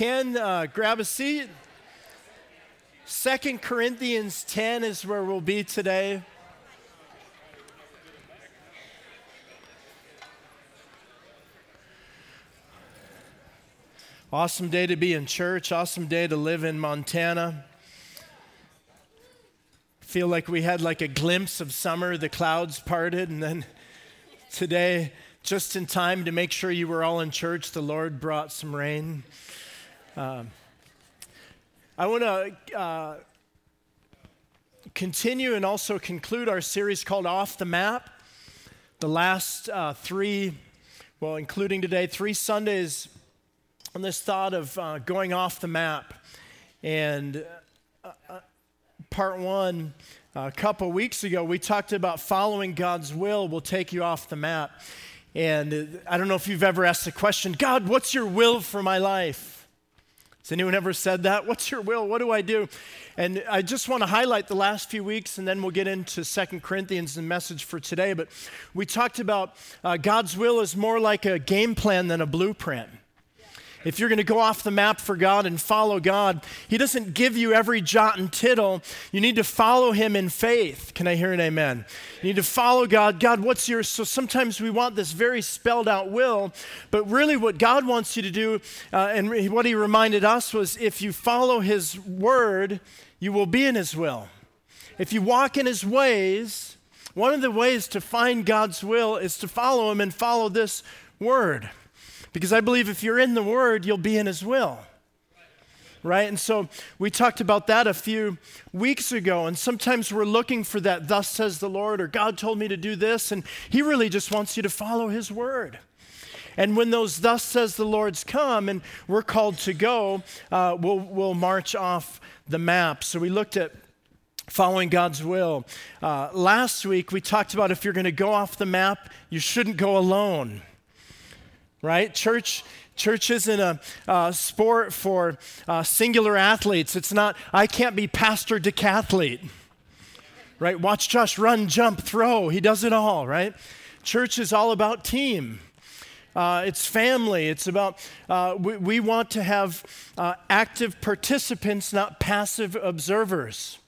can, uh, grab a seat. Second Corinthians 10 is where we'll be today. Awesome day to be in church, awesome day to live in Montana. Feel like we had like a glimpse of summer, the clouds parted, and then today, just in time to make sure you were all in church, the Lord brought some rain. Um, I want to uh, continue and also conclude our series called Off the Map. The last uh, three, well, including today, three Sundays on this thought of uh, going off the map. And uh, uh, part one, a couple weeks ago, we talked about following God's will will take you off the map. And uh, I don't know if you've ever asked the question, God, what's your will for my life? Has anyone ever said that? What's your will? What do I do? And I just want to highlight the last few weeks, and then we'll get into Second Corinthians, the message for today. But we talked about uh, God's will is more like a game plan than a blueprint. If you're going to go off the map for God and follow God, He doesn't give you every jot and tittle. You need to follow Him in faith. Can I hear an amen? You need to follow God. God, what's your. So sometimes we want this very spelled out will, but really what God wants you to do, uh, and what He reminded us was if you follow His word, you will be in His will. If you walk in His ways, one of the ways to find God's will is to follow Him and follow this word. Because I believe if you're in the Word, you'll be in His will. Right? And so we talked about that a few weeks ago. And sometimes we're looking for that, thus says the Lord, or God told me to do this. And He really just wants you to follow His Word. And when those thus says the Lord's come and we're called to go, uh, we'll, we'll march off the map. So we looked at following God's will. Uh, last week, we talked about if you're going to go off the map, you shouldn't go alone right? Church, church isn't a, sport for uh, singular athletes. It's not, I can't be pastor decathlete, right? Watch Josh run, jump, throw. He does it all, right? Church is all about team. Uh, it's family. It's about, uh, we, we, want to have uh, active participants, not passive observers.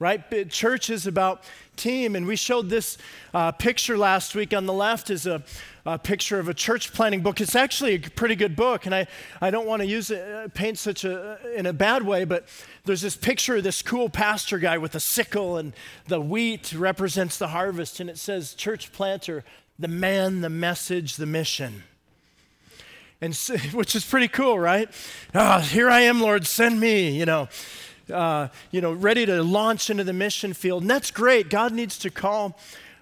Right? Church is about team. And we showed this uh, picture last week on the left is a, a, picture of a church planning book. It's actually a pretty good book, and I, I don't want to use it, uh, paint such a, in a bad way, but there's this picture of this cool pastor guy with a sickle, and the wheat represents the harvest, and it says, Church planter, the man, the message, the mission. And so, which is pretty cool, right? Oh, here I am, Lord, send me, you know uh, you know, ready to launch into the mission field. And that's great. God needs to call.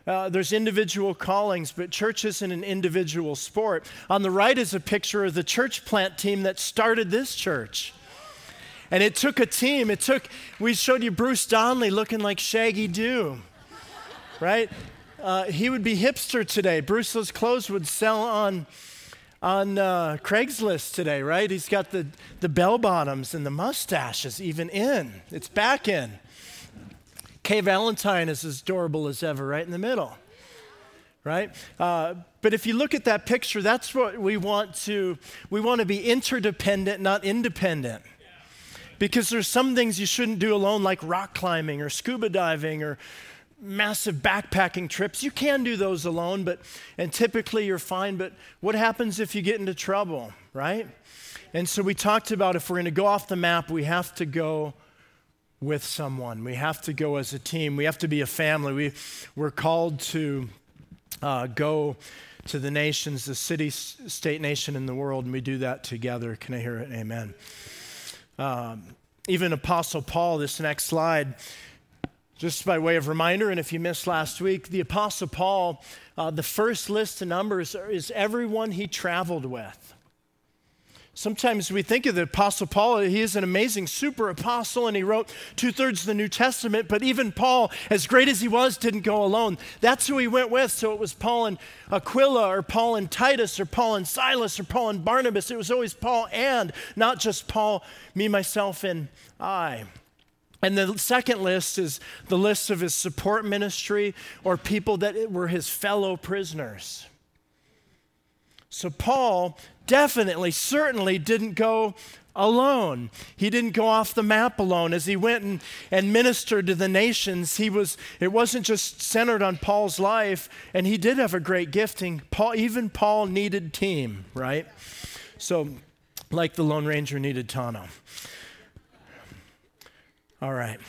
Uh, there's individual callings, but church isn't an individual sport. On the right is a picture of the church plant team that started this church. And it took a team. It took, we showed you Bruce Donnelly looking like Shaggy Doo, right? Uh, he would be hipster today. Bruce's clothes would sell on on uh, Craigslist today, right? He's got the, the bell bottoms and the mustaches even in. It's back in. Kay Valentine is as adorable as ever, right in the middle, right? Uh, but if you look at that picture, that's what we want to, we want to be interdependent, not independent. Because there's some things you shouldn't do alone, like rock climbing or scuba diving or, massive backpacking trips. You can do those alone, but and typically you're fine, but what happens if you get into trouble, right? And so we talked about if we're going to go off the map, we have to go with someone. We have to go as a team. We have to be a family. We, we're called to uh, go to the nations, the city, state, nation, in the world, and we do that together. Can I hear it? Amen. Um, even Apostle Paul, this next slide, just by way of reminder, and if you missed last week, the Apostle Paul, uh, the first list of numbers is everyone he traveled with. Sometimes we think of the Apostle Paul, he is an amazing super apostle and he wrote two thirds of the New Testament, but even Paul, as great as he was, didn't go alone. That's who he went with. So it was Paul and Aquila, or Paul and Titus, or Paul and Silas, or Paul and Barnabas. It was always Paul and, not just Paul, me, myself, and I. And the second list is the list of his support ministry or people that were his fellow prisoners. So Paul definitely, certainly didn't go alone. He didn't go off the map alone. As he went and, and ministered to the nations, he was, it wasn't just centered on Paul's life, and he did have a great gifting. Paul, even Paul needed team, right? So, like the Lone Ranger needed Tonto. All right.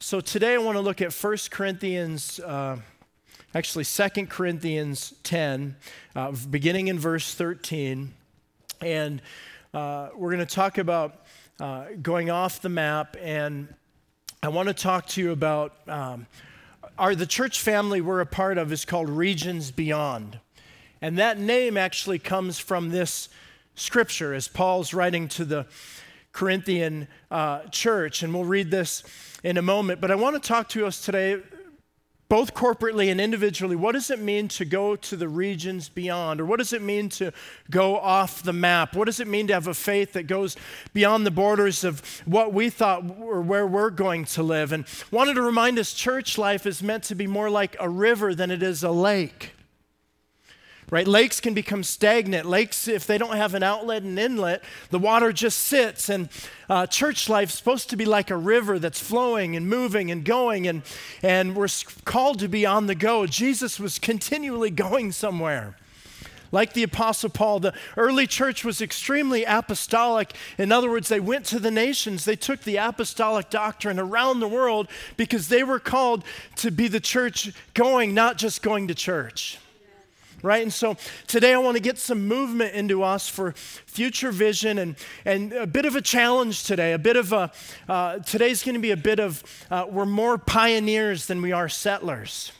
So today I want to look at 1 Corinthians, uh, actually 2 Corinthians 10, uh, beginning in verse 13. And uh, we're going to talk about uh, going off the map. And I want to talk to you about um, our, the church family we're a part of is called Regions Beyond. And that name actually comes from this scripture as Paul's writing to the Corinthian uh, church. And we'll read this in a moment. But I want to talk to us today both corporately and individually, what does it mean to go to the regions beyond? Or what does it mean to go off the map? What does it mean to have a faith that goes beyond the borders of what we thought or where we're going to live? And wanted to remind us church life is meant to be more like a river than it is a lake right? Lakes can become stagnant. Lakes, if they don't have an outlet and inlet, the water just sits. And uh, church life is supposed to be like a river that's flowing and moving and going, and, and we're called to be on the go. Jesus was continually going somewhere. Like the Apostle Paul, the early church was extremely apostolic. In other words, they went to the nations. They took the apostolic doctrine around the world because they were called to be the church going, not just going to church right? And so today I want to get some movement into us for future vision and, and a bit of a challenge today. A bit of a, uh, today's going to be a bit of, uh, we're more pioneers than we are settlers.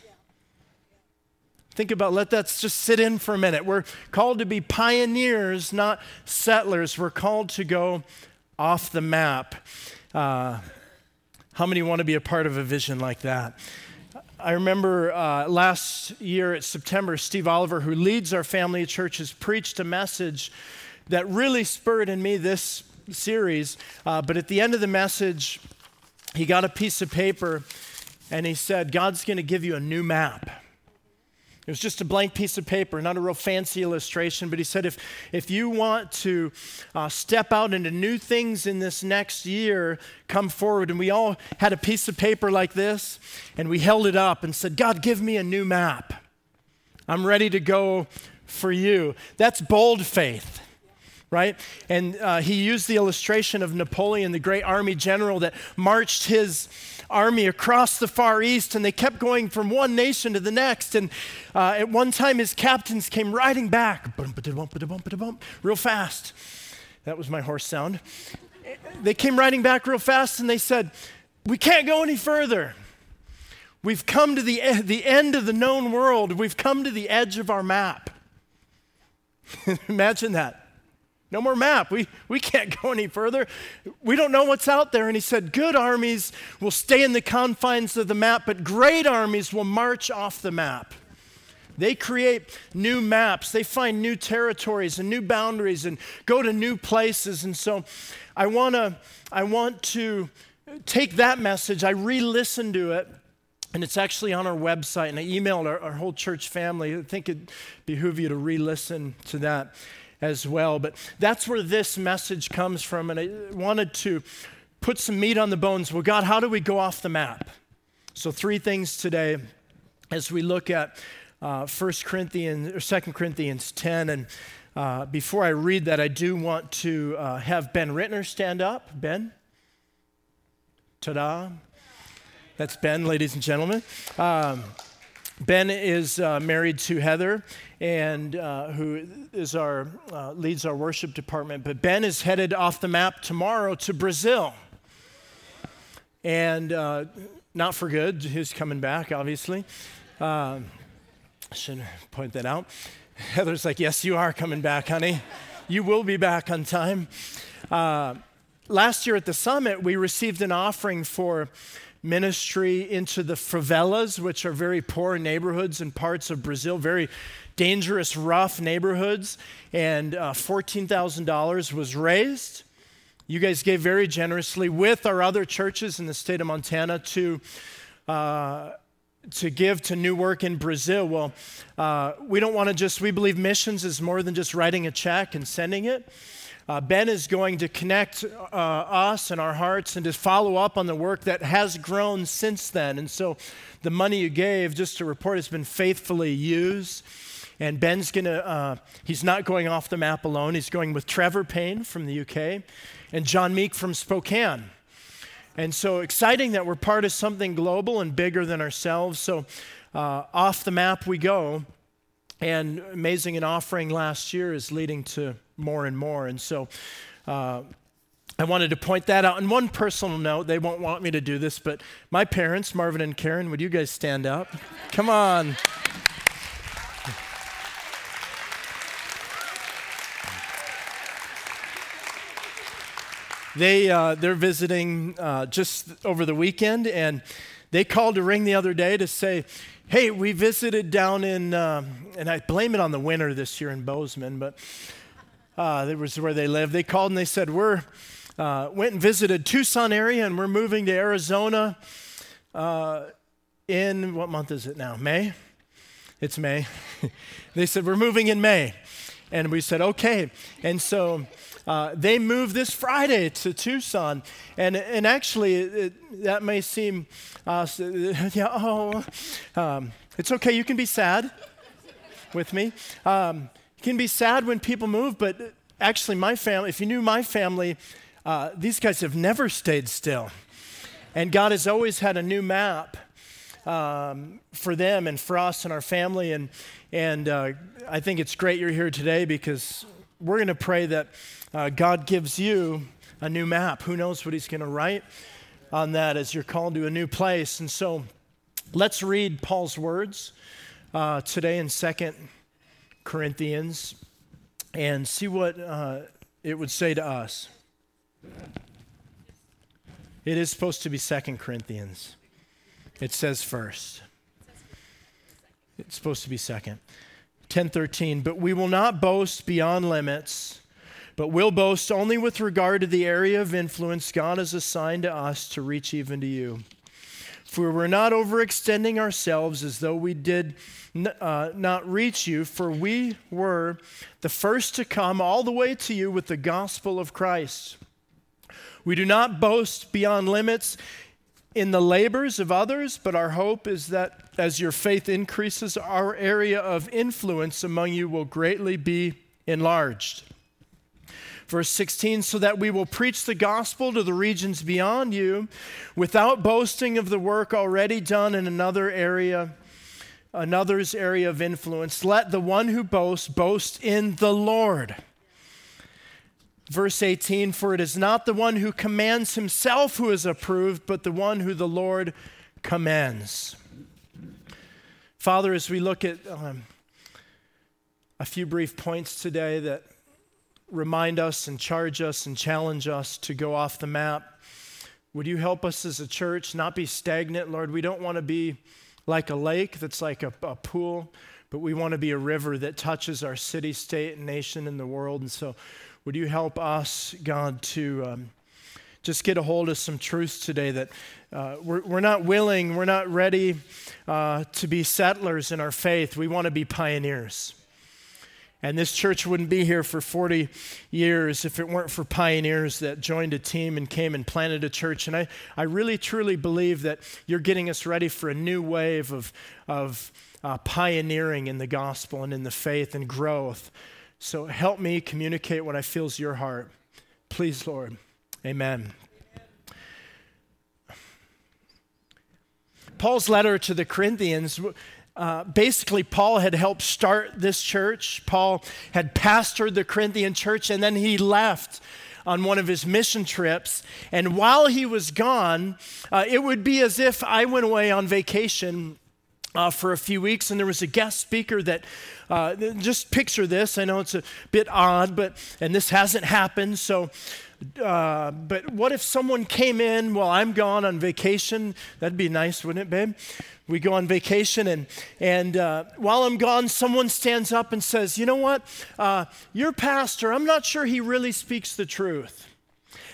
Think about, let that just sit in for a minute. We're called to be pioneers, not settlers. We're called to go off the map. Uh, how many want to be a part of a vision like that? I remember uh, last year at September, Steve Oliver, who leads our family churches, preached a message that really spurred in me this series. Uh, but at the end of the message, he got a piece of paper and he said, God's going to give you a new map. It was just a blank piece of paper, not a real fancy illustration, but he said, if, if you want to uh, step out into new things in this next year, come forward. And we all had a piece of paper like this, and we held it up and said, God, give me a new map. I'm ready to go for you. That's bold faith right? And uh, he used the illustration of Napoleon, the great army general that marched his army across the Far East, and they kept going from one nation to the next. And uh, at one time, his captains came riding back, real fast. That was my horse sound. They came riding back real fast, and they said, We can't go any further. We've come to the, the end of the known world. We've come to the edge of our map. Imagine that. No more map. We, we can't go any further. We don't know what's out there. And he said, Good armies will stay in the confines of the map, but great armies will march off the map. They create new maps, they find new territories and new boundaries and go to new places. And so I, wanna, I want to take that message, I re listened to it. And it's actually on our website, and I emailed our, our whole church family. I think it'd behoove you to re listen to that as well. But that's where this message comes from. And I wanted to put some meat on the bones. Well, God, how do we go off the map? So, three things today as we look at uh, 1 Corinthians or 2 Corinthians 10. And uh, before I read that, I do want to uh, have Ben Rittner stand up. Ben? Ta da! That's Ben, ladies and gentlemen. Um, Ben is uh, married to Heather, and uh, who is our uh, leads our worship department. But Ben is headed off the map tomorrow to Brazil, and uh, not for good. He's coming back, obviously. Uh, should point that out. Heather's like, "Yes, you are coming back, honey. You will be back on time." Uh, last year at the summit, we received an offering for ministry into the favelas, which are very poor neighborhoods in parts of Brazil, very dangerous, rough neighborhoods. And uh, $14,000 was raised. You guys gave very generously with our other churches in the state of Montana to uh, to give to new work in Brazil. Well, uh, we don't want to just, we believe missions is more than just writing a check and sending it. Uh, ben is going to connect uh, us and our hearts and to follow up on the work that has grown since then. And so the money you gave, just to report, has been faithfully used. And Ben's going to, uh, he's not going off the map alone. He's going with Trevor Payne from the UK and John Meek from Spokane. And so exciting that we're part of something global and bigger than ourselves. So uh, off the map we go. And amazing an offering last year is leading to more and more. And so uh, I wanted to point that out. And one personal note, they won't want me to do this, but my parents, Marvin and Karen, would you guys stand up? Come on. They, uh, they're visiting uh, just over the weekend, and they called to ring the other day to say, Hey, we visited down in, uh, and I blame it on the winter this year in Bozeman, but uh, that was where they live. They called and they said, We're, uh, went and visited Tucson area, and we're moving to Arizona uh, in, what month is it now? May? It's May. they said, We're moving in May. And we said, Okay. And so, uh, they moved this Friday to Tucson. And, and actually, it, that may seem, uh, yeah, oh, um, it's okay. You can be sad with me. Um, you can be sad when people move, but actually, my family, if you knew my family, uh, these guys have never stayed still. And God has always had a new map um, for them and for us and our family. And, and uh, I think it's great you're here today because we're going to pray that uh, God gives you a new map. Who knows what He's going to write on that as you're called to a new place? And so let's read Paul's words uh, today in Second Corinthians and see what uh, it would say to us. It is supposed to be Second Corinthians. It says first. It's supposed to be second. 1013, but we will not boast beyond limits but we'll boast only with regard to the area of influence God has assigned to us to reach even to you. For we're not overextending ourselves as though we did uh, not reach you, for we were the first to come all the way to you with the gospel of Christ. We do not boast beyond limits in the labors of others, but our hope is that as your faith increases, our area of influence among you will greatly be enlarged. Verse 16, so that we will preach the gospel to the regions beyond you without boasting of the work already done in another area, another's area of influence. Let the one who boasts boast in the Lord. Verse 18, for it is not the one who commands himself who is approved, but the one who the Lord commends. Father, as we look at um, a few brief points today that remind us and charge us and challenge us to go off the map. Would you help us as a church not be stagnant, Lord? We don't want to be like a lake that's like a, a pool, but we want to be a river that touches our city, state, and nation, and the world. And so, would you help us, God, to um, just get a hold of some truths today that uh, we're, we're not willing, we're not ready uh, to be settlers in our faith. We want to be pioneers. And this church wouldn't be here for 40 years if it weren't for pioneers that joined a team and came and planted a church. And I, I really, truly believe that you're getting us ready for a new wave of, of uh, pioneering in the gospel and in the faith and growth. So help me communicate what I feel is your heart. Please, Lord. Amen. Paul's letter to the Corinthians uh, basically, Paul had helped start this church. Paul had pastored the Corinthian church, and then he left on one of his mission trips. And while he was gone, uh, it would be as if I went away on vacation uh, for a few weeks, and there was a guest speaker that uh, just picture this. I know it's a bit odd, but and this hasn't happened. So, uh, but what if someone came in while I'm gone on vacation? That'd be nice, wouldn't it, babe? we go on vacation, and, and uh, while I'm gone, someone stands up and says, You know what? Uh, your pastor, I'm not sure he really speaks the truth.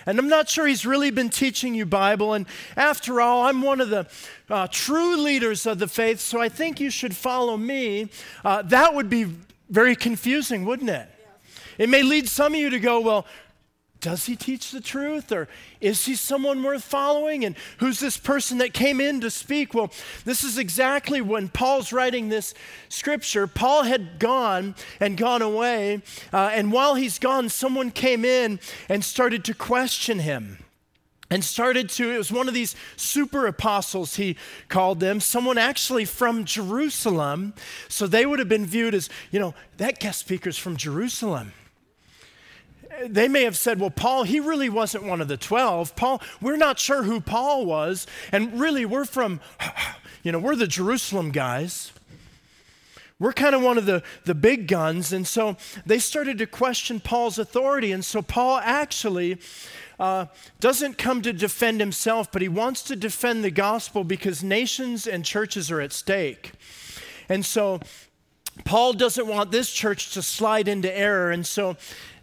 And I'm not sure he's really been teaching you Bible. And after all, I'm one of the uh, true leaders of the faith, so I think you should follow me. Uh, that would be very confusing, wouldn't it? It may lead some of you to go, well, does he teach the truth or is he someone worth following? And who's this person that came in to speak? Well, this is exactly when Paul's writing this scripture. Paul had gone and gone away, uh, and while he's gone, someone came in and started to question him. And started to, it was one of these super apostles, he called them, someone actually from Jerusalem. So they would have been viewed as, you know, that guest speaker's from Jerusalem they may have said, well, Paul, he really wasn't one of the 12. Paul, we're not sure who Paul was. And really, we're from, you know, we're the Jerusalem guys. We're kind of one of the, the big guns. And so they started to question Paul's authority. And so Paul actually uh, doesn't come to defend himself, but he wants to defend the gospel because nations and churches are at stake. And so Paul doesn't want this church to slide into error. And so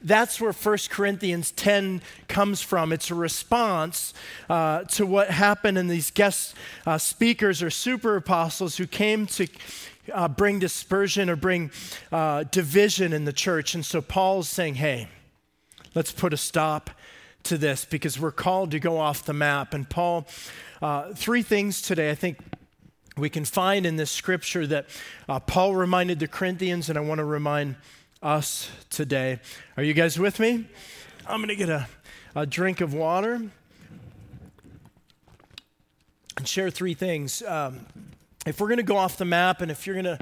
that's where 1 Corinthians 10 comes from. It's a response uh, to what happened in these guest uh, speakers or super apostles who came to uh, bring dispersion or bring uh, division in the church. And so Paul's saying, hey, let's put a stop to this because we're called to go off the map. And Paul, uh, three things today I think we can find in this scripture that uh, Paul reminded the Corinthians, and I want to remind us today. Are you guys with me? I'm going to get a, a drink of water and share three things. Um, if we're going to go off the map and if you're going to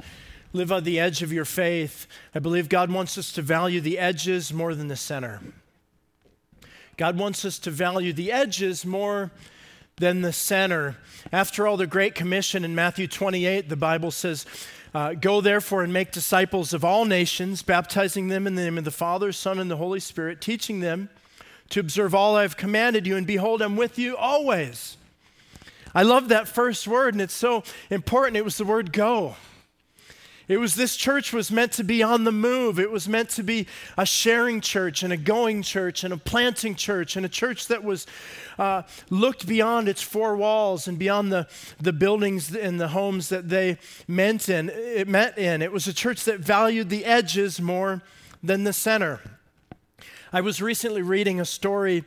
live on the edge of your faith, I believe God wants us to value the edges more than the center. God wants us to value the edges more than the center. After all, the Great Commission in Matthew 28, the Bible says, uh, Go therefore and make disciples of all nations, baptizing them in the name of the Father, Son, and the Holy Spirit, teaching them to observe all I have commanded you, and behold, I'm with you always. I love that first word, and it's so important. It was the word go. It was this church was meant to be on the move. It was meant to be a sharing church and a going church and a planting church and a church that was uh, looked beyond its four walls and beyond the, the buildings and the homes that they meant in. It met in. It was a church that valued the edges more than the center. I was recently reading a story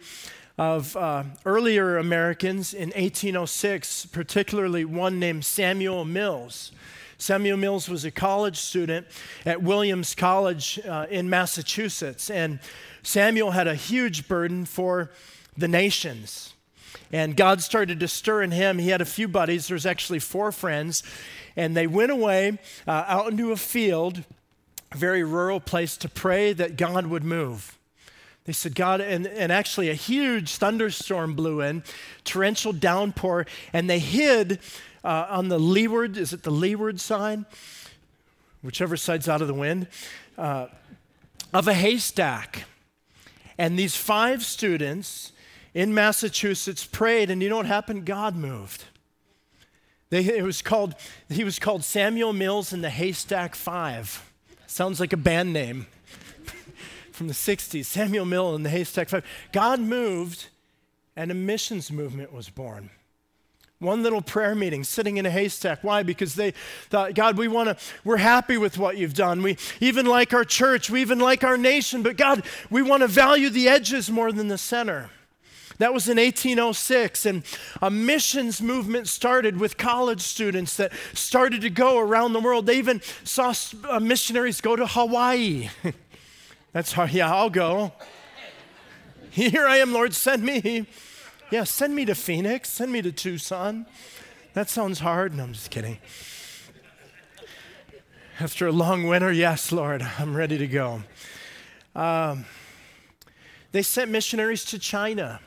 of uh, earlier Americans in 1806, particularly one named Samuel Mills. Samuel Mills was a college student at Williams College uh, in Massachusetts, and Samuel had a huge burden for the nations. And God started to stir in him. He had a few buddies, there's actually four friends, and they went away uh, out into a field, a very rural place, to pray that God would move. They said, God, and, and actually a huge thunderstorm blew in, torrential downpour, and they hid uh, on the leeward, is it the leeward side? Whichever side's out of the wind, uh, of a haystack. And these five students in Massachusetts prayed, and you know what happened? God moved. They, it was called, he was called Samuel Mills and the Haystack Five. Sounds like a band name from the 60s. Samuel Mills and the Haystack Five. God moved, and a missions movement was born. One little prayer meeting sitting in a haystack. Why? Because they thought, God, we want to, we're happy with what you've done. We even like our church, we even like our nation, but God, we want to value the edges more than the center. That was in 1806, and a missions movement started with college students that started to go around the world. They even saw uh, missionaries go to Hawaii. That's how, yeah, I'll go. Here I am, Lord, send me. Yeah, send me to Phoenix, send me to Tucson. That sounds hard. No, I'm just kidding. After a long winter, yes, Lord, I'm ready to go. Um, they sent missionaries to China.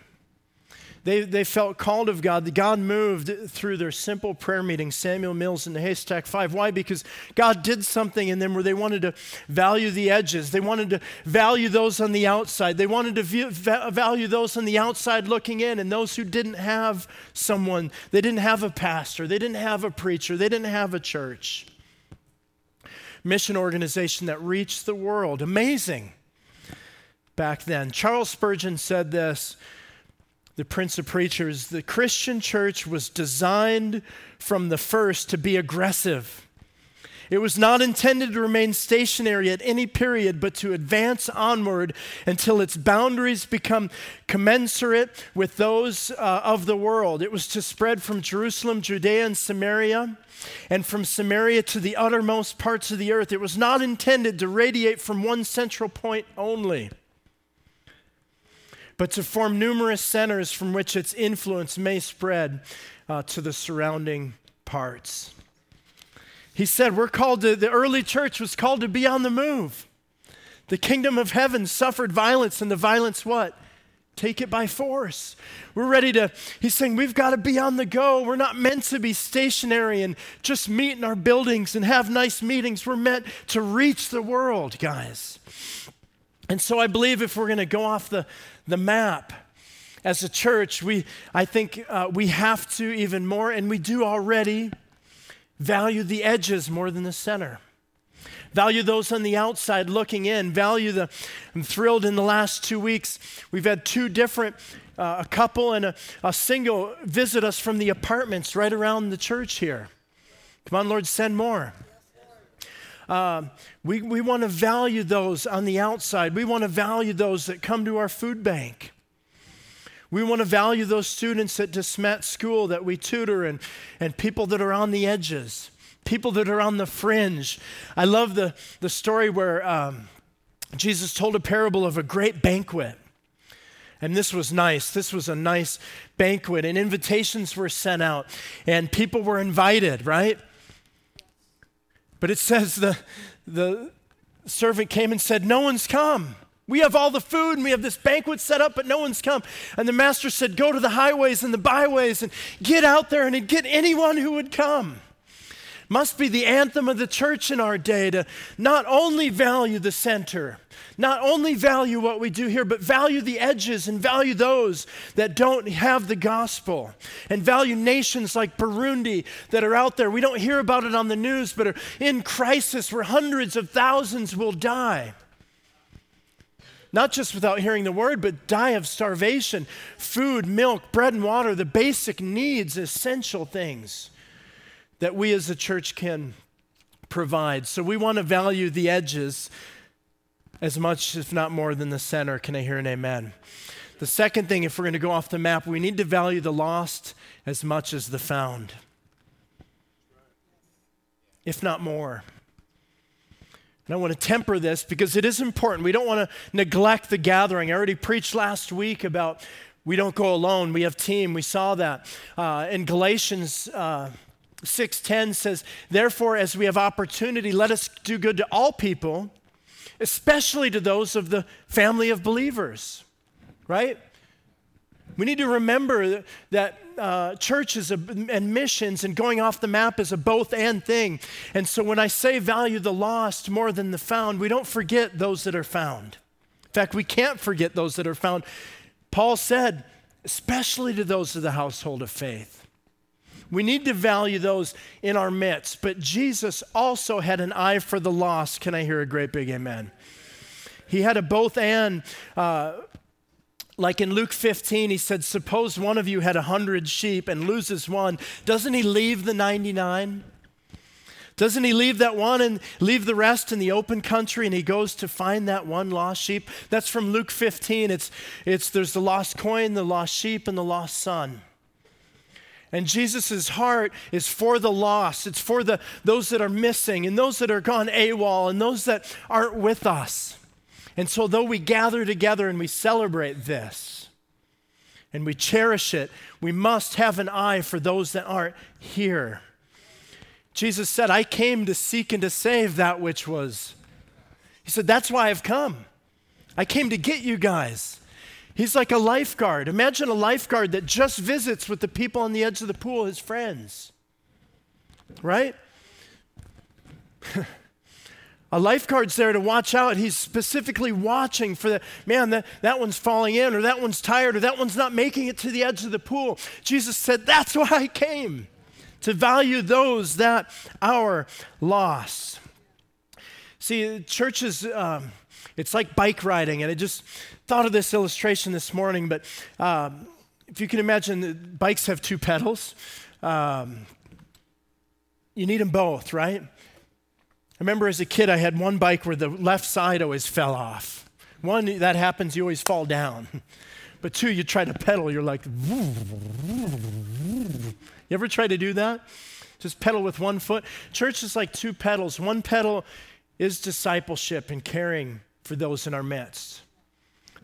They, they felt called of God. God moved through their simple prayer meeting, Samuel Mills and the Haystack Five. Why? Because God did something in them where they wanted to value the edges. They wanted to value those on the outside. They wanted to view, value those on the outside looking in and those who didn't have someone. They didn't have a pastor. They didn't have a preacher. They didn't have a church. Mission organization that reached the world. Amazing. back then. Charles Spurgeon said this the Prince of Preachers the Christian church was designed from the first to be aggressive. It was not intended to remain stationary at any period, but to advance onward until its boundaries become commensurate with those uh, of the world. It was to spread from Jerusalem, Judea, and Samaria, and from Samaria to the uttermost parts of the earth. It was not intended to radiate from one central point only, but to form numerous centers from which its influence may spread uh, to the surrounding parts. He said, We're called to, the early church was called to be on the move. The kingdom of heaven suffered violence, and the violence what? Take it by force. We're ready to, he's saying, we've got to be on the go. We're not meant to be stationary and just meet in our buildings and have nice meetings. We're meant to reach the world, guys. And so I believe if we're going to go off the, the map, as a church, we, I think uh, we have to even more, and we do already, Value the edges more than the center. Value those on the outside looking in. Value the. I'm thrilled in the last two weeks, we've had two different, uh, a couple and a, a single visit us from the apartments right around the church here. Come on, Lord, send more. Uh, we we want to value those on the outside. We want to value those that come to our food bank. We want to value those students at DeSmet School that we tutor and, and people that are on the edges, people that are on the fringe. I love the, the story where um, Jesus told a parable of a great banquet. And this was nice. This was a nice banquet, and invitations were sent out, and people were invited, right? But it says the, the servant came and said, No one's come. We have all the food and we have this banquet set up, but no one's come. And the master said, Go to the highways and the byways and get out there and get anyone who would come. Must be the anthem of the church in our day to not only value the center, not only value what we do here, but value the edges and value those that don't have the gospel. And value nations like Burundi that are out there. We don't hear about it on the news, but are in crisis where hundreds of thousands will die not just without hearing the word, but die of starvation. Food, milk, bread, and water, the basic needs, essential things that we as a church can provide. So we want to value the edges as much, if not more, than the center. Can I hear an amen? The second thing, if we're going to go off the map, we need to value the lost as much as the found, if not more. And I want to temper this because it is important. We don't want to neglect the gathering. I already preached last week about we don't go alone. We have team. We saw that. Uh, in Galatians uh, 6.10 says, Therefore, as we have opportunity, let us do good to all people, especially to those of the family of believers. Right? We need to remember that uh, churches and missions and going off the map is a both and thing. And so when I say value the lost more than the found, we don't forget those that are found. In fact, we can't forget those that are found. Paul said, especially to those of the household of faith. We need to value those in our midst, but Jesus also had an eye for the lost. Can I hear a great big amen? He had a both and uh, like in Luke 15, he said, Suppose one of you had a hundred sheep and loses one. Doesn't he leave the 99? Doesn't he leave that one and leave the rest in the open country and he goes to find that one lost sheep? That's from Luke 15. It's, it's there's the lost coin, the lost sheep, and the lost son. And Jesus' heart is for the lost. It's for the, those that are missing and those that are gone AWOL and those that aren't with us. And so, though we gather together and we celebrate this and we cherish it, we must have an eye for those that aren't here. Jesus said, I came to seek and to save that which was. He said, That's why I've come. I came to get you guys. He's like a lifeguard. Imagine a lifeguard that just visits with the people on the edge of the pool, his friends. Right? A lifeguard's there to watch out. He's specifically watching for the man, that, that one's falling in, or that one's tired, or that one's not making it to the edge of the pool. Jesus said, That's why I came, to value those that are lost. See, churches, um, It's like bike riding, and I just thought of this illustration this morning. But um, if you can imagine, bikes have two pedals. Um, you need them both, right? I remember as a kid, I had one bike where the left side always fell off. One, that happens, you always fall down. But two, you try to pedal, you're like, you ever try to do that? Just pedal with one foot. Church is like two pedals. One pedal is discipleship and caring for those in our midst.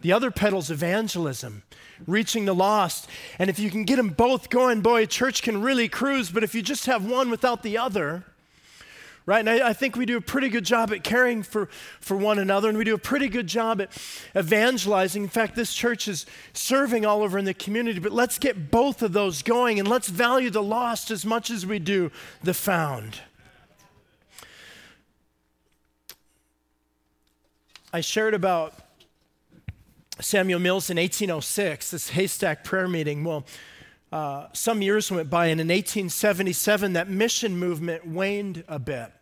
The other pedal is evangelism, reaching the lost. And if you can get them both going, boy, church can really cruise. But if you just have one without the other, right? And I, I, think we do a pretty good job at caring for, for one another, and we do a pretty good job at evangelizing. In fact, this church is serving all over in the community, but let's get both of those going, and let's value the lost as much as we do the found. I shared about Samuel Mills in 1806, this haystack prayer meeting. Well, uh, some years went by, and in 1877, that mission movement waned a bit.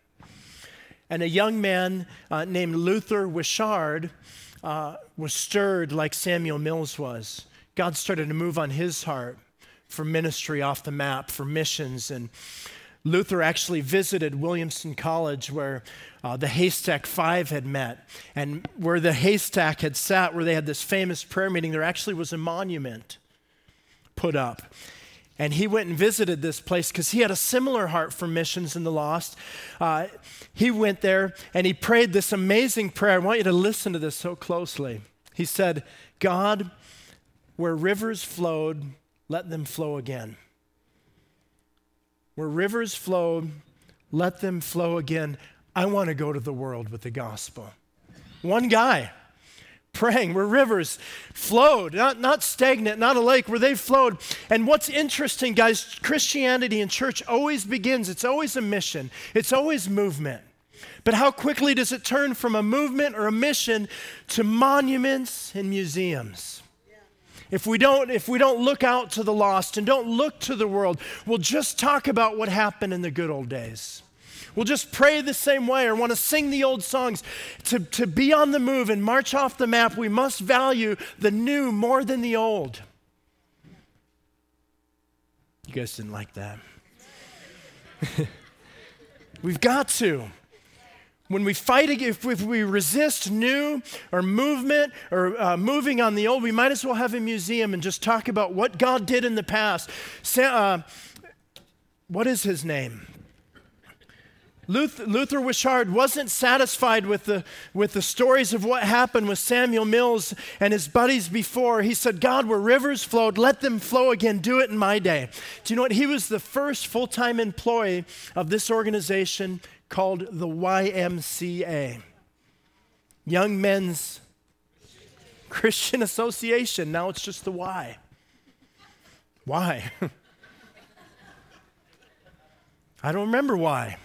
And a young man uh, named Luther Wishard uh, was stirred like Samuel Mills was. God started to move on his heart for ministry off the map, for missions. And Luther actually visited Williamson College, where uh, the Haystack Five had met. And where the haystack had sat, where they had this famous prayer meeting, there actually was a monument put up. And he went and visited this place because he had a similar heart for missions and the lost. Uh, he went there and he prayed this amazing prayer. I want you to listen to this so closely. He said, God, where rivers flowed, let them flow again. Where rivers flowed, let them flow again. I want to go to the world with the gospel. One guy praying where rivers flowed, not, not stagnant, not a lake, where they flowed. And what's interesting, guys, Christianity and church always begins, it's always a mission, it's always movement. But how quickly does it turn from a movement or a mission to monuments and museums? If we don't if we don't look out to the lost and don't look to the world, we'll just talk about what happened in the good old days. We'll just pray the same way or want to sing the old songs. To, to be on the move and march off the map, we must value the new more than the old. You guys didn't like that. We've got to. When we fight, if, if we resist new or movement or uh, moving on the old, we might as well have a museum and just talk about what God did in the past. Sa- uh, what is his name? Luther, Luther Wishard wasn't satisfied with the, with the stories of what happened with Samuel Mills and his buddies before. He said, God, where rivers flowed, let them flow again. Do it in my day. Do you know what? He was the first full time employee of this organization called the YMCA Young Men's Christian Association. Now it's just the Y. Why? I don't remember why.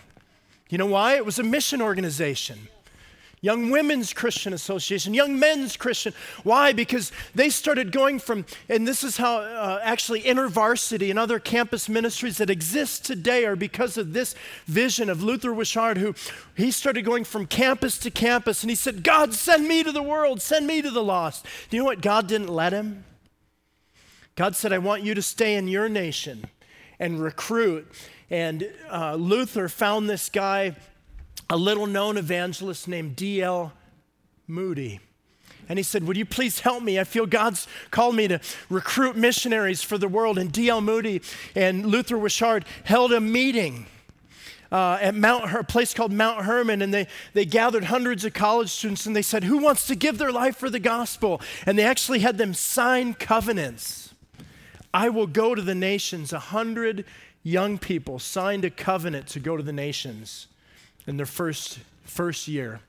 You know why? It was a mission organization. Young Women's Christian Association, Young Men's Christian. Why? Because they started going from, and this is how uh, actually InterVarsity and other campus ministries that exist today are because of this vision of Luther Wishard, who he started going from campus to campus and he said, God, send me to the world, send me to the lost. Do you know what? God didn't let him. God said, I want you to stay in your nation and recruit and uh, Luther found this guy, a little known evangelist named D.L. Moody. And he said, Would you please help me? I feel God's called me to recruit missionaries for the world. And D.L. Moody and Luther Wishard held a meeting. Uh, at Mount, a place called Mount Hermon, and they, they gathered hundreds of college students and they said, Who wants to give their life for the gospel? And they actually had them sign covenants. I will go to the nations, a hundred young people signed a covenant to go to the nations in their first, first year.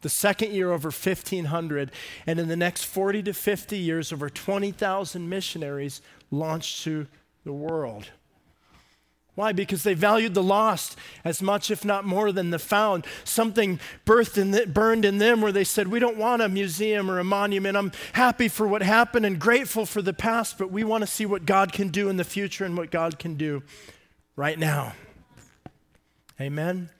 The second year, over 1,500. And in the next 40 to 50 years, over 20,000 missionaries launched to the world. Why? Because they valued the lost as much, if not more, than the found. Something birthed in the, burned in them where they said, We don't want a museum or a monument. I'm happy for what happened and grateful for the past, but we want to see what God can do in the future and what God can do right now. Amen.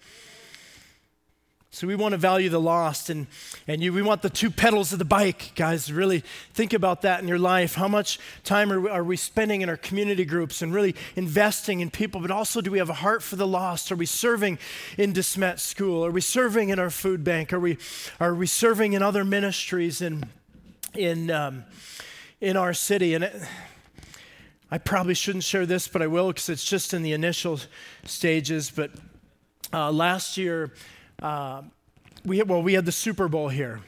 So we want to value the lost, and, and you, we want the two pedals of the bike, guys. Really think about that in your life. How much time are we, are we spending in our community groups and really investing in people? But also, do we have a heart for the lost? Are we serving in DeSmet School? Are we serving in our food bank? Are we, are we serving in other ministries in, in, um, in our city? And it, I probably shouldn't share this, but I will because it's just in the initial stages. But uh, last year, uh, we, well, we had the Super Bowl here.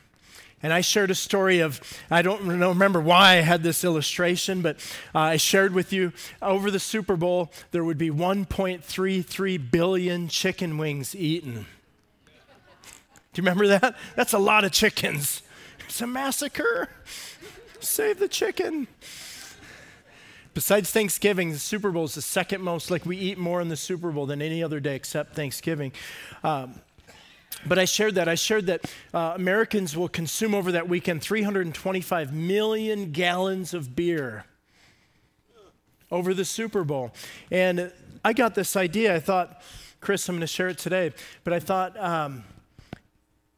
And I shared a story of, I don't remember why I had this illustration, but uh, I shared with you over the Super Bowl, there would be 1.33 billion chicken wings eaten. Do you remember that? That's a lot of chickens. It's a massacre. Save the chicken. Besides Thanksgiving, the Super Bowl is the second most, like we eat more in the Super Bowl than any other day except Thanksgiving. Um, but I shared that. I shared that uh, Americans will consume over that weekend 325 million gallons of beer over the Super Bowl. And I got this idea. I thought, Chris, I'm going to share it today. But I thought, um,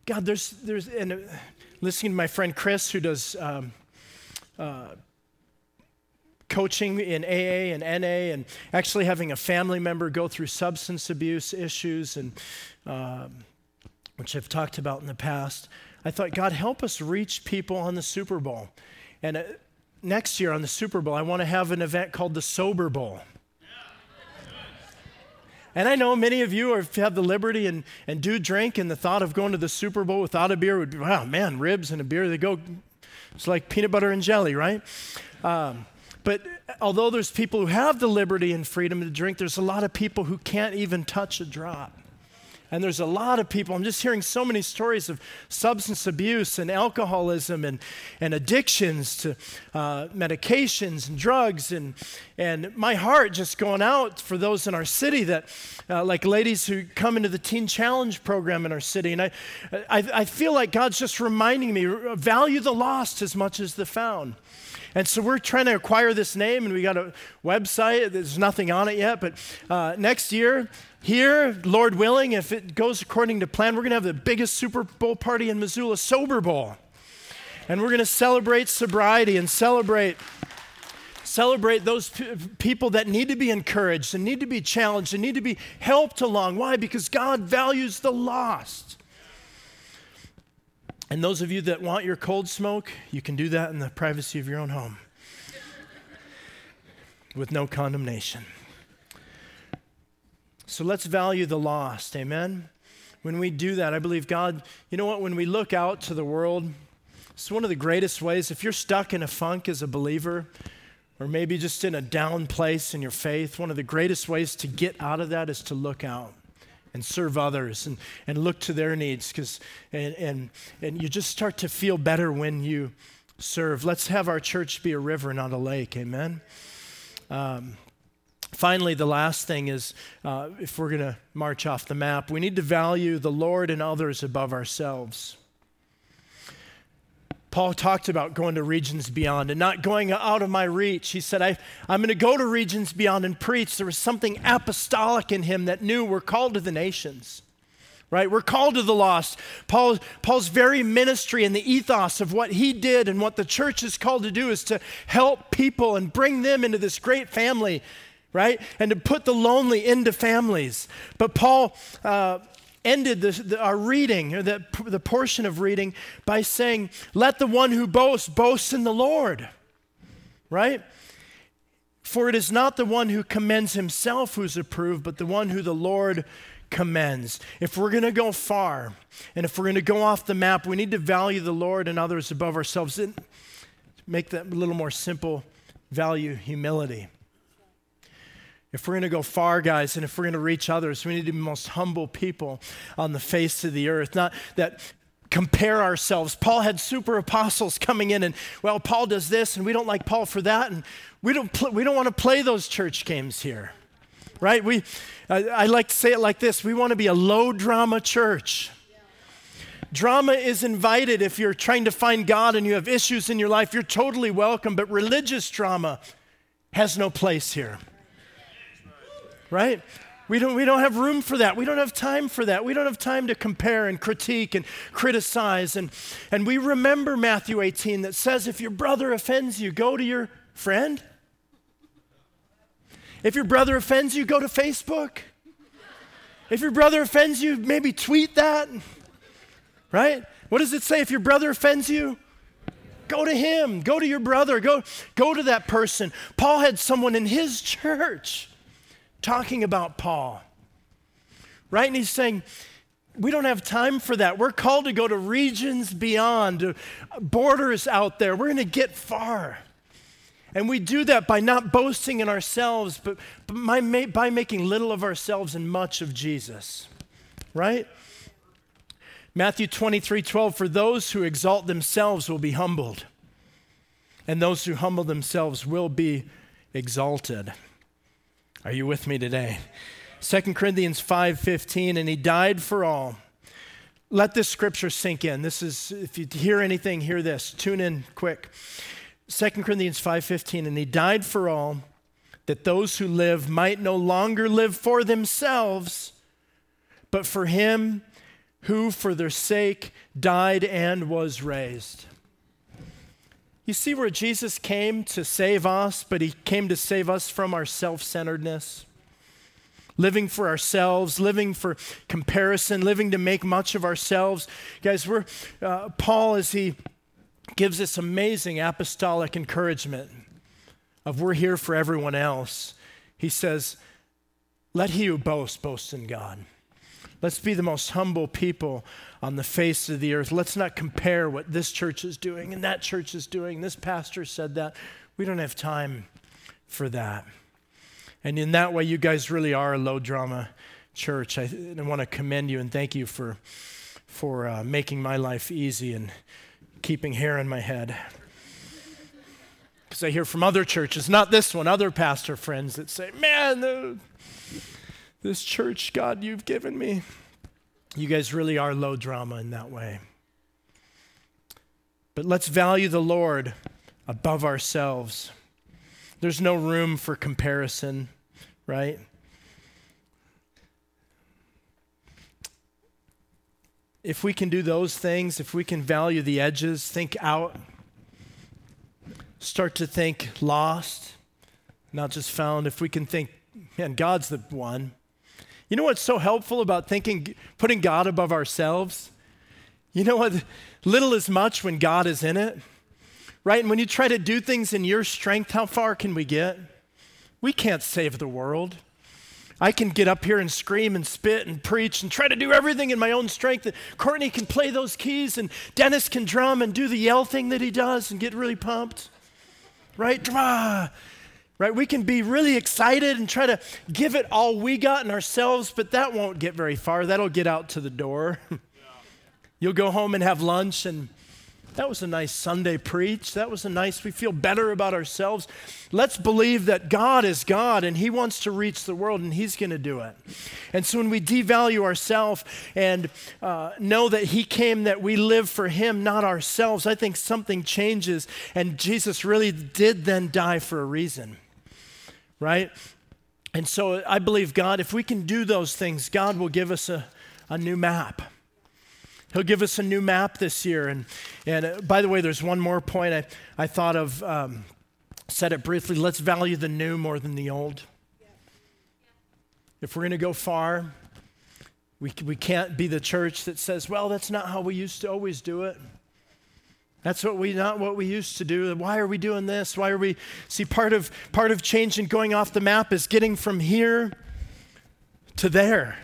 God, there's, there's, and uh, listening to my friend Chris, who does um, uh, coaching in AA and NA, and actually having a family member go through substance abuse issues and um, which I've talked about in the past, I thought, God, help us reach people on the Super Bowl. And uh, next year on the Super Bowl, I want to have an event called the Sober Bowl. And I know many of you have the liberty and, and do drink, and the thought of going to the Super Bowl without a beer would be, wow, man, ribs and a beer, they go, it's like peanut butter and jelly, right? Um, but although there's people who have the liberty and freedom to drink, there's a lot of people who can't even touch a drop. And there's a lot of people, I'm just hearing so many stories of substance abuse and alcoholism and, and addictions to uh, medications and drugs. And, and my heart just going out for those in our city that, uh, like ladies who come into the Teen Challenge program in our city. And I, I, I feel like God's just reminding me value the lost as much as the found. And so we're trying to acquire this name, and we got a website. There's nothing on it yet, but uh, next year, here, Lord willing, if it goes according to plan, we're going to have the biggest Super Bowl party in Missoula, Sober Bowl. And we're going to celebrate sobriety and celebrate celebrate those p- people that need to be encouraged and need to be challenged and need to be helped along. Why? Because God values the lost. And those of you that want your cold smoke, you can do that in the privacy of your own home with no condemnation. So let's value the lost, amen? When we do that, I believe God, you know what, when we look out to the world, it's one of the greatest ways. If you're stuck in a funk as a believer, or maybe just in a down place in your faith, one of the greatest ways to get out of that is to look out and serve others and, and look to their needs because and, and and you just start to feel better when you serve. Let's have our church be a river not a lake. Amen? Um, Finally, the last thing is uh, if we're going to march off the map, we need to value the Lord and others above ourselves. Paul talked about going to regions beyond and not going out of my reach. He said, I, am going to go to regions beyond and preach. There was something apostolic in him that knew we're called to the nations right? We're called to the lost. Paul, Paul's very ministry and the ethos of what he did and what the church is called to do is to help people and bring them into this great family right? And to put the lonely into families. But Paul uh, ended the, the, our reading, or the, the portion of reading, by saying, Let the one who boasts boast in the Lord, right? For it is not the one who commends himself who's approved, but the one who the Lord commends. If we're going to go far, and if we're going to go off the map, we need to value the Lord and others above ourselves. And make that a little more simple, value humility. If we're going to go far, guys, and if we're going to reach others, we need to be the most humble people on the face of the earth. Not that compare ourselves. Paul had super apostles coming in, and well, Paul does this, and we don't like Paul for that, and we don't pl- we don't want to play those church games here, right? We I, I like to say it like this: we want to be a low drama church. Drama is invited if you're trying to find God and you have issues in your life. You're totally welcome, but religious drama has no place here right? We don't, we don't have room for that. We don't have time for that. We don't have time to compare and critique and criticize. And, and we remember Matthew 18 that says if your brother offends you, go to your friend. If your brother offends you, go to Facebook. If your brother offends you, maybe tweet that. Right? What does it say? If your brother offends you, go to him. Go to your brother. Go, go to that person. Paul had someone in his church talking about Paul. Right? And he's saying, we don't have time for that. We're called to go to regions beyond, borders out there. We're going to get far. And we do that by not boasting in ourselves, but, by, by making little of ourselves and much of Jesus. Right? Matthew 23 12, for those who exalt themselves will be humbled, and those who humble themselves will be exalted. Are you with me today? 2 Corinthians 5:15 and he died for all. Let this scripture sink in. This is if you hear anything, hear this. Tune in quick. 2 Corinthians 5:15 and he died for all that those who live might no longer live for themselves but for him who for their sake died and was raised. You see where Jesus came to save us, but he came to save us from our self centeredness, living for ourselves, living for comparison, living to make much of ourselves. Guys, we're, uh, Paul, as he gives this amazing apostolic encouragement of we're here for everyone else, he says, Let he who boasts boast in God. Let's be the most humble people on the face of the earth. Let's not compare what this church is doing and that church is doing. This pastor said that. We don't have time for that. And in that way, you guys really are a low drama church. I, I want to commend you and thank you for, for uh, making my life easy and keeping hair in my head. Because I hear from other churches, not this one, other pastor friends that say, man, the, this church, God, you've given me. You guys really are low drama in that way. But let's value the Lord above ourselves. There's no room for comparison, right? If we can do those things, if we can value the edges, think out, start to think lost, not just found, if we can think, man, God's the one, you know what's so helpful about thinking, putting God above ourselves? You know what? Little is much when God is in it, right? And when you try to do things in your strength, how far can we get? We can't save the world. I can get up here and scream and spit and preach and try to do everything in my own strength. Courtney can play those keys and Dennis can drum and do the yell thing that he does and get really pumped. Right? Drama right? We can be really excited and try to give it all we got in ourselves, but that won't get very far. That'll get out to the door. You'll go home and have lunch, and that was a nice Sunday preach. That was a nice, we feel better about ourselves. Let's believe that God is God and He wants to reach the world and He's going to do it. And so when we devalue ourselves and uh, know that He came that we live for Him, not ourselves, I think something changes. And Jesus really did then die for a reason right? And so I believe God, if we can do those things, God will give us a, a new map. He'll give us a new map this year. And, and uh, by the way, there's one more point I, I thought of, um, said it briefly. Let's value the new more than the old. If we're going to go far, we, we can't be the church that says, well, that's not how we used to always do it. That's what we not what we used to do. Why are we doing this? Why are we see part of part of change and going off the map is getting from here to there.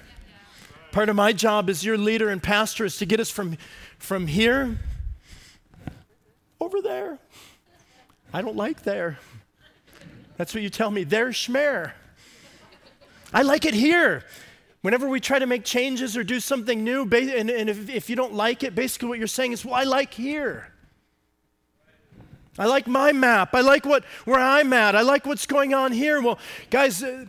Part of my job as your leader and pastor is to get us from from here over there. I don't like there. That's what you tell me. There's schmer. I like it here. Whenever we try to make changes or do something new, and, if, if you don't like it, basically what you're saying is, well, I like here. I like my map. I like what where I'm at. I like what's going on here. Well, guys, uh,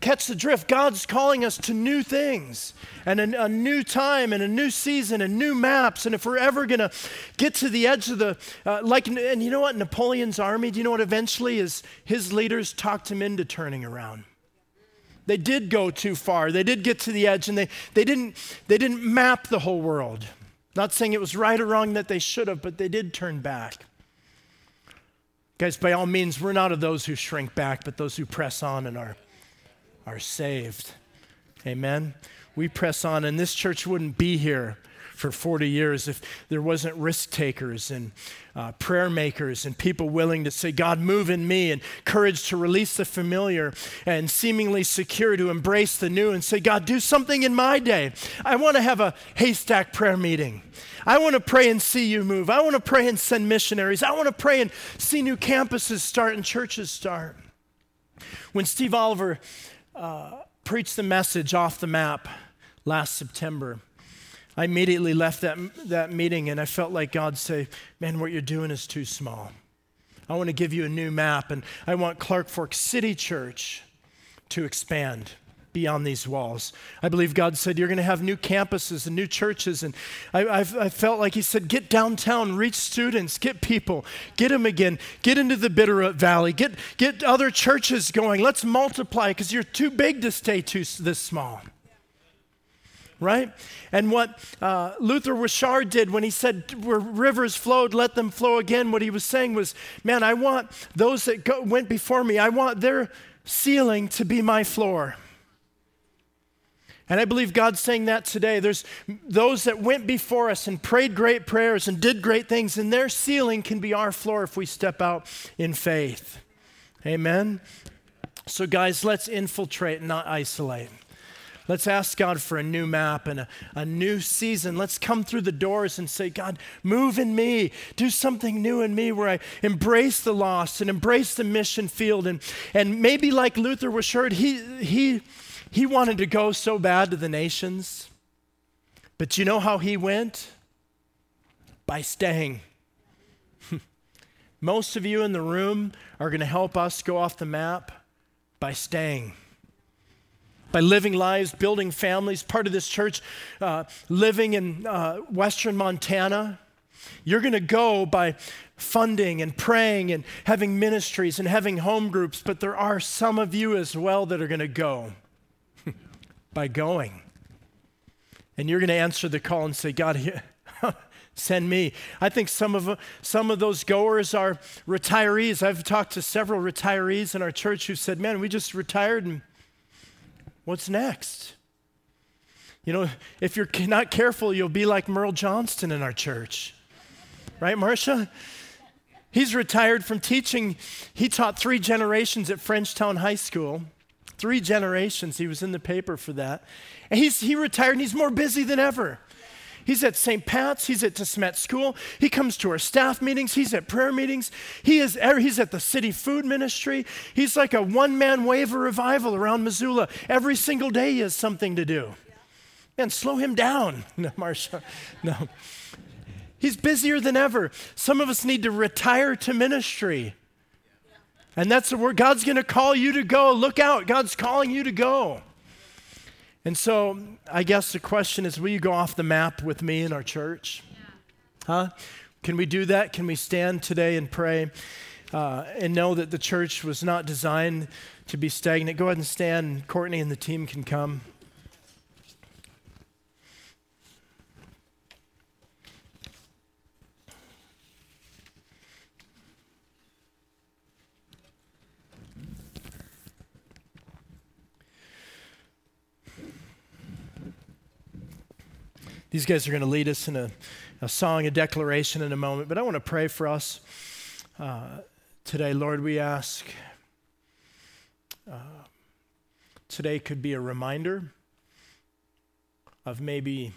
catch the drift. God's calling us to new things and a, a, new time and a new season and new maps. And if we're ever going to get to the edge of the, uh, like, and you know what? Napoleon's army, do you know what eventually is his leaders talked him into turning around? They did go too far. They did get to the edge and they, they, didn't, they didn't map the whole world. Not saying it was right or wrong that they should have, but they did turn back. Guys, by all means, we're not of those who shrink back, but those who press on and are, are saved. Amen. We press on, and this church wouldn't be here for 40 years if there wasn't risk takers and uh, prayer makers and people willing to say, God, move in me, and courage to release the familiar and seemingly secure to embrace the new and say, God, do something in my day. I want to have a haystack prayer meeting. I want to pray and see you move. I want to pray and send missionaries. I want to pray and see new campuses start and churches start. When Steve Oliver uh, preached the message off the map last September, I immediately left that, that meeting and I felt like God say, Man, what you're doing is too small. I want to give you a new map, and I want Clark Fork City Church to expand beyond these walls. I believe God said, You're going to have new campuses and new churches. And I, I felt like He said, Get downtown, reach students, get people, get them again, get into the Bitterroot Valley, get, get other churches going. Let's multiply because you're too big to stay too, this small right? And what uh, Luther Wishard did when he said, Where rivers flowed, let them flow again, what he was saying was, Man, I want those that go, went before me, I want their ceiling to be my floor. And I believe God's saying that today. There's those that went before us and prayed great prayers and did great things, and their ceiling can be our floor if we step out in faith. Amen? So, guys, let's infiltrate, not isolate. Let's ask God for a new map and a, a new season. Let's come through the doors and say, God, move in me. Do something new in me where I embrace the lost and embrace the mission field. And, and maybe like Luther Wishard, he, he, he wanted to go so bad to the nations. But you know how he went? By staying. Most of you in the room are going to help us go off the map by staying by living lives, building families, part of this church, uh, living in uh, Western Montana. You're going to go by funding and praying and having ministries and having home groups, but there are some of you as well that are going to go by going. And you're going to answer the call and say, God, send me. I think some of, some of those goers are retirees. I've talked to several retirees in our church who said, Man, we just retired and What's next? You know, if you're not careful, you'll be like Merle Johnston in our church. Right, Marcia? He's retired from teaching. He taught three generations at Frenchtown High School. Three generations. He was in the paper for that. And he's, he retired and he's more busy than ever. He's at St. Pat's. He's at DeSmet School. He comes to our staff meetings. He's at prayer meetings. He is, er, he's at the city food ministry. He's like a one man wave of revival around Missoula. Every single day he has something to do. And slow him down. No, Marsha. No. He's busier than ever. Some of us need to retire to ministry. And that's where God's going to call you to go. Look out. God's calling you to go. And so I guess the question is will you go off the map with me in our church? Yeah. Huh? Can we do that? Can we stand today and pray uh, and know that the church was not designed to be stagnant? Go ahead and stand. Courtney and the team can come. These guys are going to lead us in a, a, song, a declaration in a moment, but I want to pray for us uh, today. Lord, we ask uh, today could be a reminder of maybe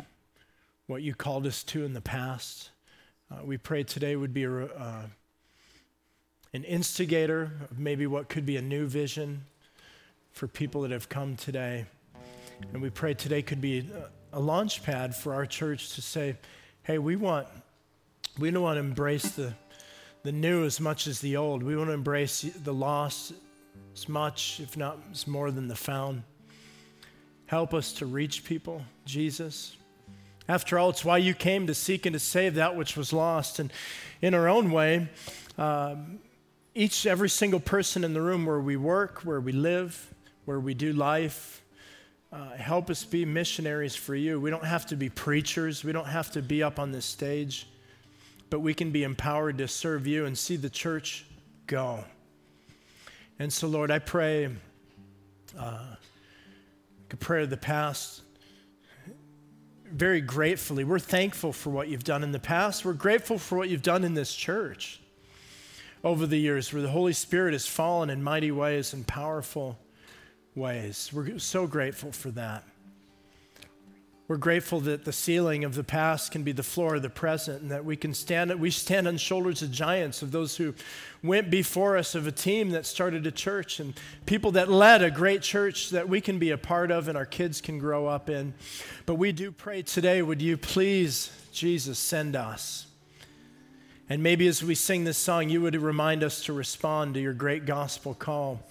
what you called us to in the past. Uh, we pray today would be a, uh, an instigator of maybe what could be a new vision for people that have come today. And we pray today could be a launch pad for our church to say, hey, we want, we don't want to embrace the, the new as much as the old. We want to embrace the lost as much, if not as more than the found. Help us to reach people, Jesus. After all, it's why you came to seek and to save that which was lost. And in our own way, um, each, every single person in the room where we work, where we live, where we do life. Uh, help us be missionaries for you. We don't have to be preachers, we don't have to be up on this stage, but we can be empowered to serve you and see the church go. And so, Lord, I pray uh, a prayer of the past very gratefully. We're thankful for what you've done in the past. We're grateful for what you've done in this church over the years, where the Holy Spirit has fallen in mighty ways and powerful ways. We're so grateful for that. We're grateful that the ceiling of the past can be the floor of the present and that we can stand we stand on shoulders of giants of those who went before us of a team that started a church and people that led a great church that we can be a part of and our kids can grow up in. But we do pray today would you please Jesus send us. And maybe as we sing this song you would remind us to respond to your great gospel call.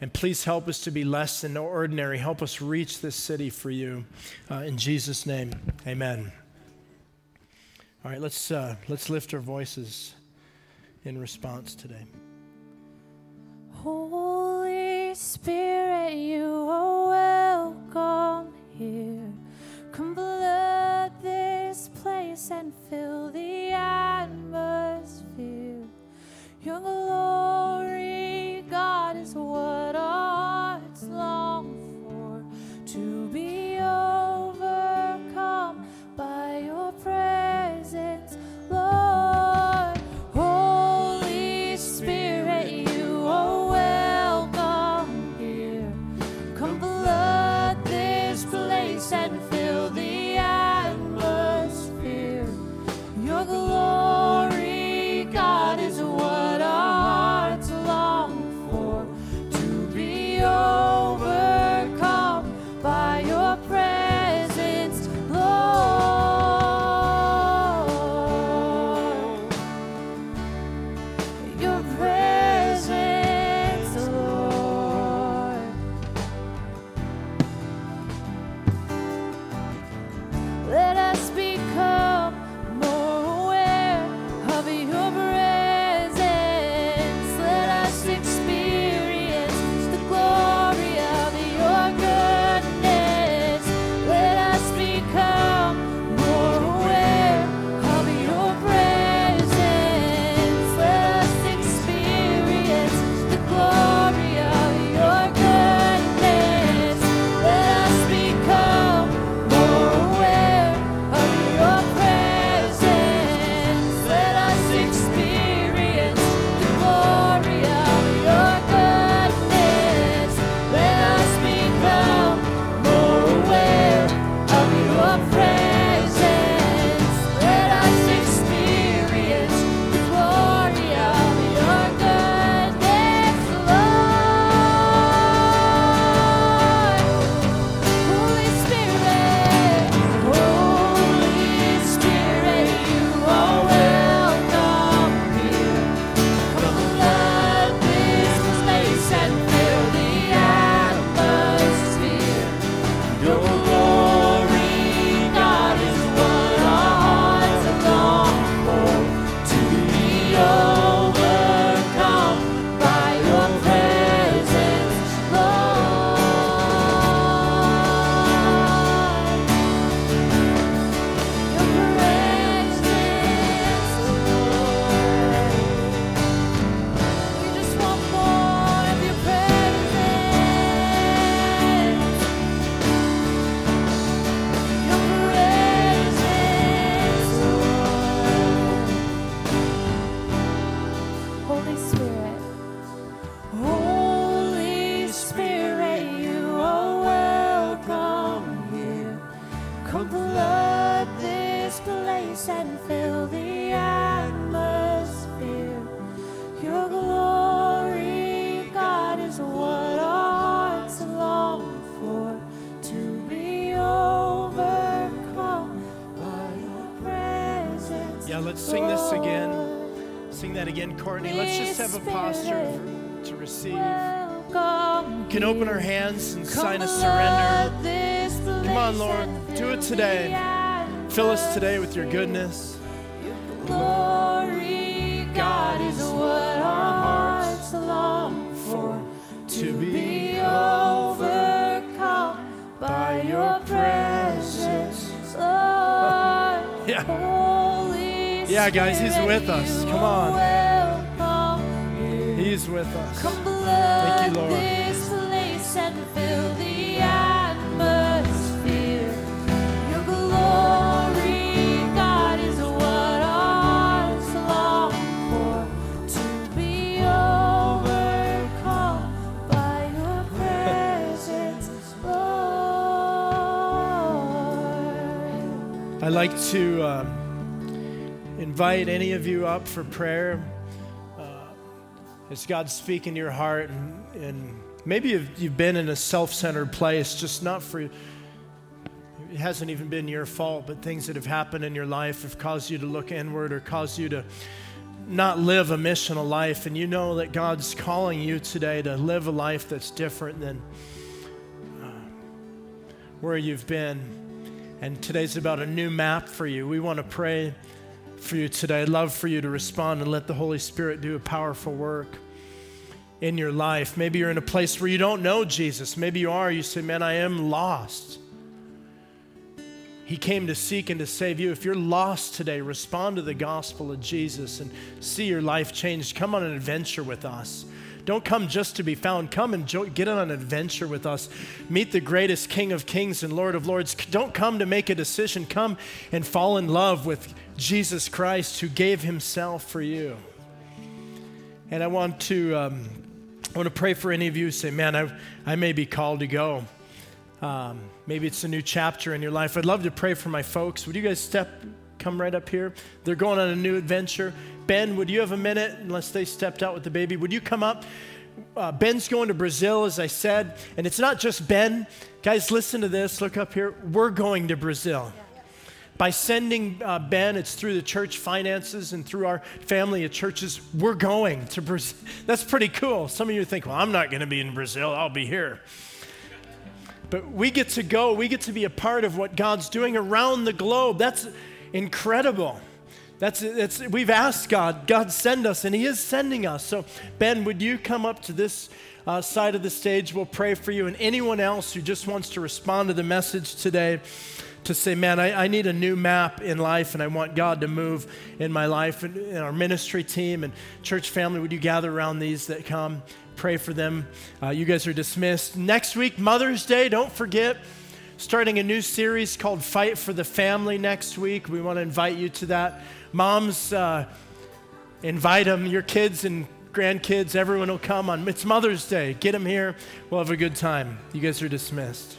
And please help us to be less than ordinary. Help us reach this city for you. Uh, in Jesus' name, amen. All right, let's, uh, let's lift our voices in response today. Holy Spirit, you are welcome here. Come flood this place and fill the atmosphere. Your glory, what our hearts long for. To be Yeah. Yeah, guys, he's with us. Come on. are welcome here. He's with us. Thank you, Lord. I'd like to um, invite any of you up for prayer. Uh, as God's speaking to your heart, and, and maybe you've, you've been in a self centered place, just not for it hasn't even been your fault, but things that have happened in your life have caused you to look inward or caused you to not live a missional life. And you know that God's calling you today to live a life that's different than uh, where you've been. And today's about a new map for you. We want to pray for you today. I'd love for you to respond and let the Holy Spirit do a powerful work in your life. Maybe you're in a place where you don't know Jesus. Maybe you are. You say, Man, I am lost. He came to seek and to save you. If you're lost today, respond to the gospel of Jesus and see your life changed. Come on an adventure with us. Don't come just to be found. Come and jo- get on an adventure with us. Meet the greatest King of Kings and Lord of Lords. Don't come to make a decision. Come and fall in love with Jesus Christ who gave himself for you. And I want to, um, I want to pray for any of you who say, man, I, I may be called to go. Um, maybe it's a new chapter in your life. I'd love to pray for my folks. Would you guys step, come right up here? They're going on a new adventure. Ben, would you have a minute, unless they stepped out with the baby? Would you come up? Uh, Ben's going to Brazil, as I said, and it's not just Ben. Guys, listen to this. Look up here. We're going to Brazil. By sending uh, Ben, it's through the church finances and through our family of churches. We're going to Brazil. That's pretty cool. Some of you think, well, I'm not going to be in Brazil, I'll be here. But we get to go, we get to be a part of what God's doing around the globe. That's incredible. That's, that's, we've asked God, God send us, and He is sending us. So, Ben, would you come up to this uh, side of the stage? We'll pray for you. And anyone else who just wants to respond to the message today, to say, man, I, I need a new map in life, and I want God to move in my life. And, and our ministry team and church family, would you gather around these that come? Pray for them. Uh, you guys are dismissed. Next week, Mother's Day, don't forget starting a new series called Fight for the Family next week. We want to invite you to that. Moms, uh, invite them, your kids and grandkids, everyone will come on. It's Mother's Day. Get them here. We'll have a good time. You guys are dismissed.